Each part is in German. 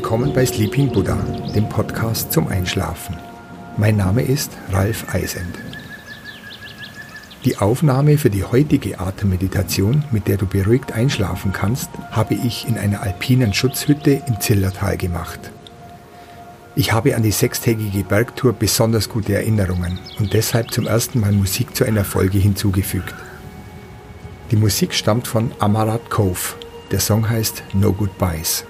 Willkommen bei Sleeping Buddha, dem Podcast zum Einschlafen. Mein Name ist Ralf Eisend. Die Aufnahme für die heutige Atemmeditation, mit der du beruhigt einschlafen kannst, habe ich in einer alpinen Schutzhütte im Zillertal gemacht. Ich habe an die sechstägige Bergtour besonders gute Erinnerungen und deshalb zum ersten Mal Musik zu einer Folge hinzugefügt. Die Musik stammt von Amarat Cove. Der Song heißt No Goodbyes.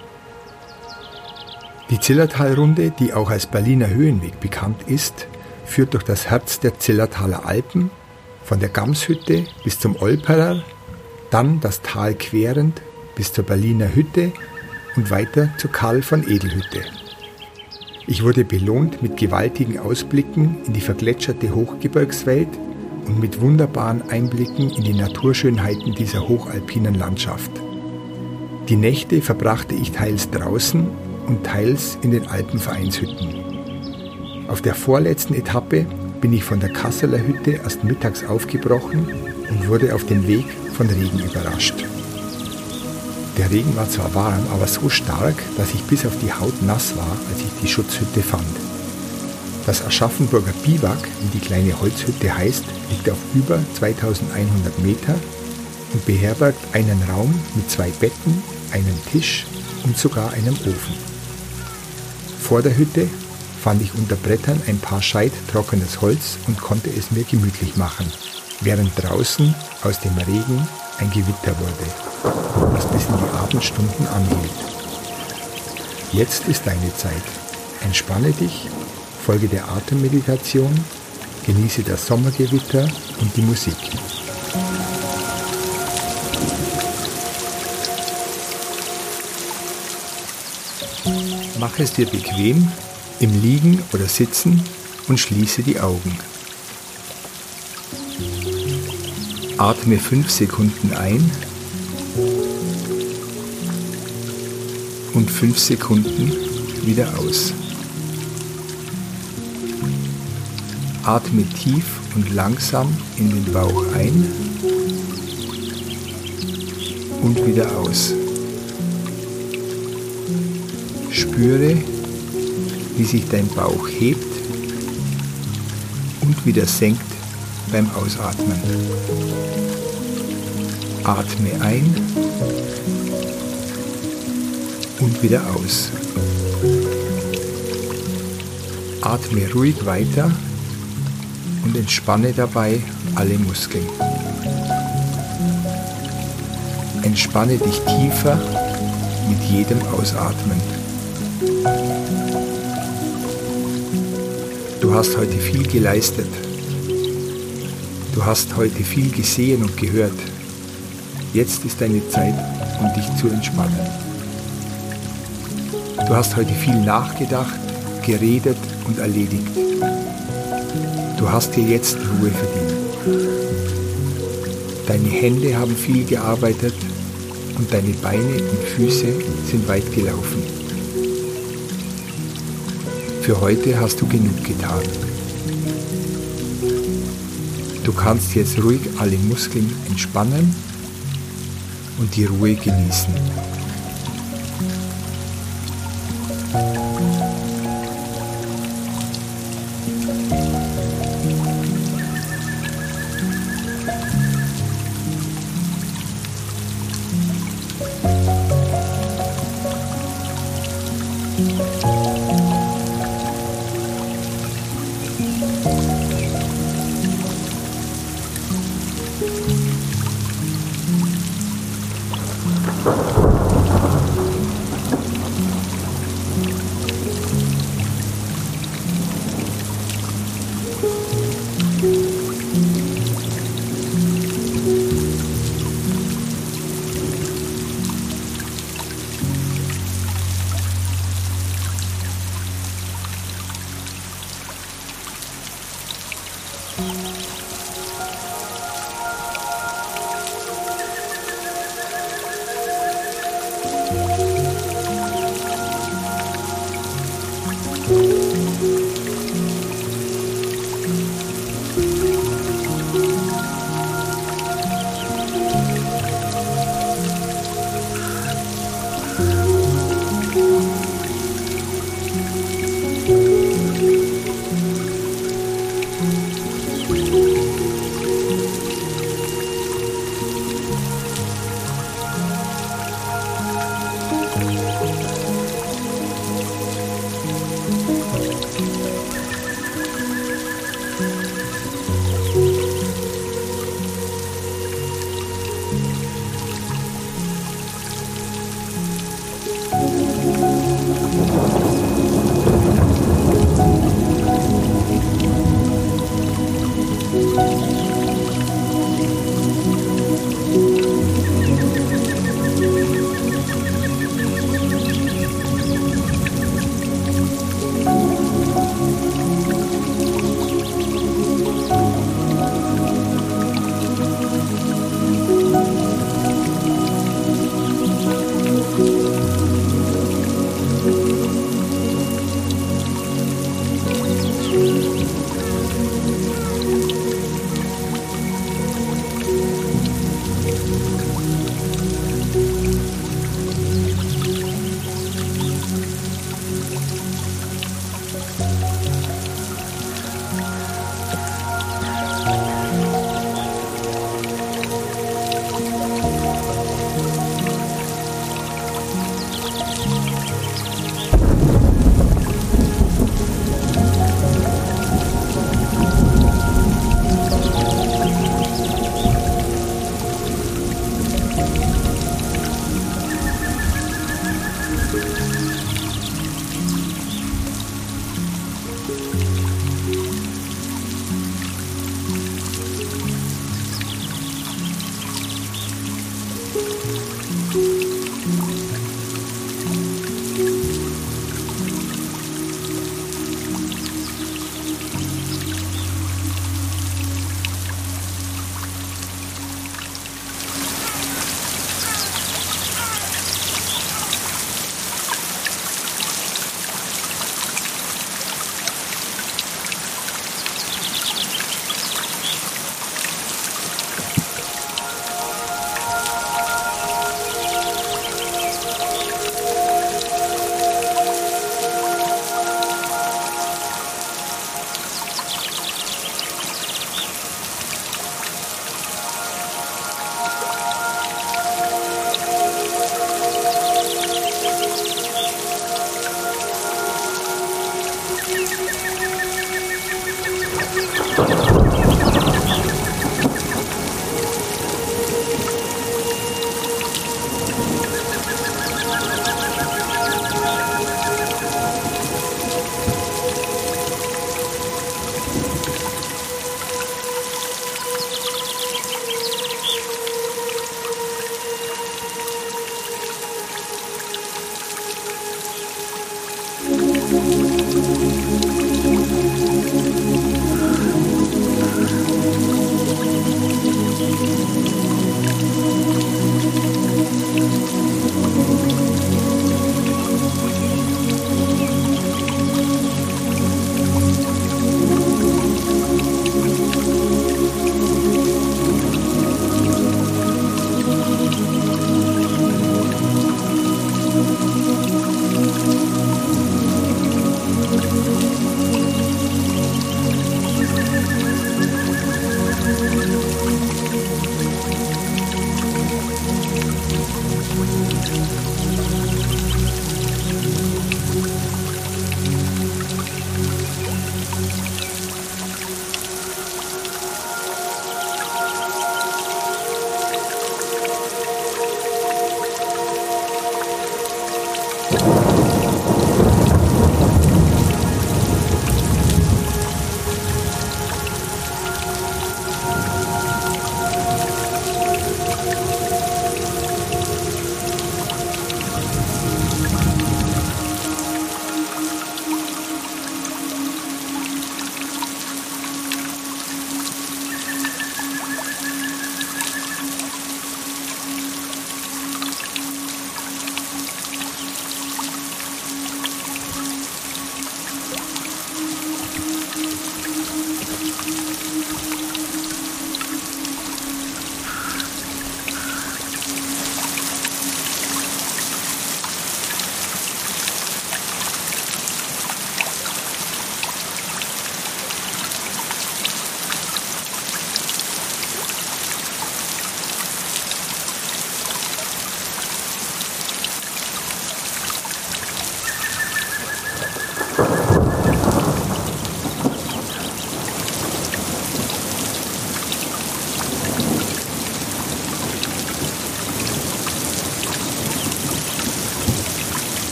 Die Zillertalrunde, die auch als Berliner Höhenweg bekannt ist, führt durch das Herz der Zillertaler Alpen, von der Gamshütte bis zum Olperer, dann das Tal querend bis zur Berliner Hütte und weiter zur Karl von Edelhütte. Ich wurde belohnt mit gewaltigen Ausblicken in die vergletscherte Hochgebirgswelt und mit wunderbaren Einblicken in die Naturschönheiten dieser hochalpinen Landschaft. Die Nächte verbrachte ich teils draußen und teils in den Alpenvereinshütten. Auf der vorletzten Etappe bin ich von der Kasseler Hütte erst mittags aufgebrochen und wurde auf dem Weg von Regen überrascht. Der Regen war zwar warm, aber so stark, dass ich bis auf die Haut nass war, als ich die Schutzhütte fand. Das Aschaffenburger Biwak, wie die kleine Holzhütte heißt, liegt auf über 2100 Meter und beherbergt einen Raum mit zwei Betten, einem Tisch und sogar einem Ofen. Vor der Hütte fand ich unter Brettern ein paar Scheit trockenes Holz und konnte es mir gemütlich machen, während draußen aus dem Regen ein Gewitter wurde, das bis in die Abendstunden anhielt. Jetzt ist deine Zeit. Entspanne dich, folge der Atemmeditation, genieße das Sommergewitter und die Musik. Mach es dir bequem im Liegen oder Sitzen und schließe die Augen. Atme 5 Sekunden ein und 5 Sekunden wieder aus. Atme tief und langsam in den Bauch ein und wieder aus. Spüre, wie sich dein Bauch hebt und wieder senkt beim Ausatmen. Atme ein und wieder aus. Atme ruhig weiter und entspanne dabei alle Muskeln. Entspanne dich tiefer mit jedem Ausatmen. Du hast heute viel geleistet. Du hast heute viel gesehen und gehört. Jetzt ist deine Zeit, um dich zu entspannen. Du hast heute viel nachgedacht, geredet und erledigt. Du hast dir jetzt Ruhe verdient. Deine Hände haben viel gearbeitet und deine Beine und Füße sind weit gelaufen. Für heute hast du genug getan. Du kannst jetzt ruhig alle Muskeln entspannen und die Ruhe genießen.